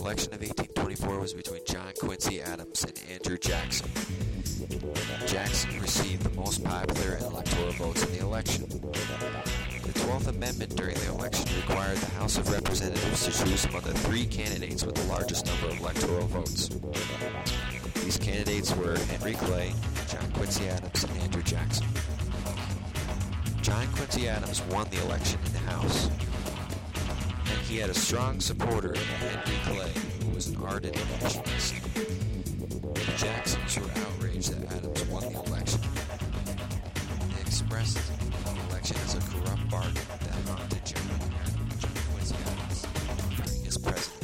election of 1824 was between John Quincy Adams and Andrew Jackson. Jackson received the most popular and electoral votes in the election. The 12th Amendment during the election required the House of Representatives to choose among the three candidates with the largest number of electoral votes. These candidates were Henry Clay, John Quincy Adams, and Andrew Jackson. John Quincy Adams won the election in the House, and he had a strong supporter in Henry the Jacksons were outraged that Adams won the election. They expressed the election as a corrupt bargain that harmed the German American Adams during his presidency.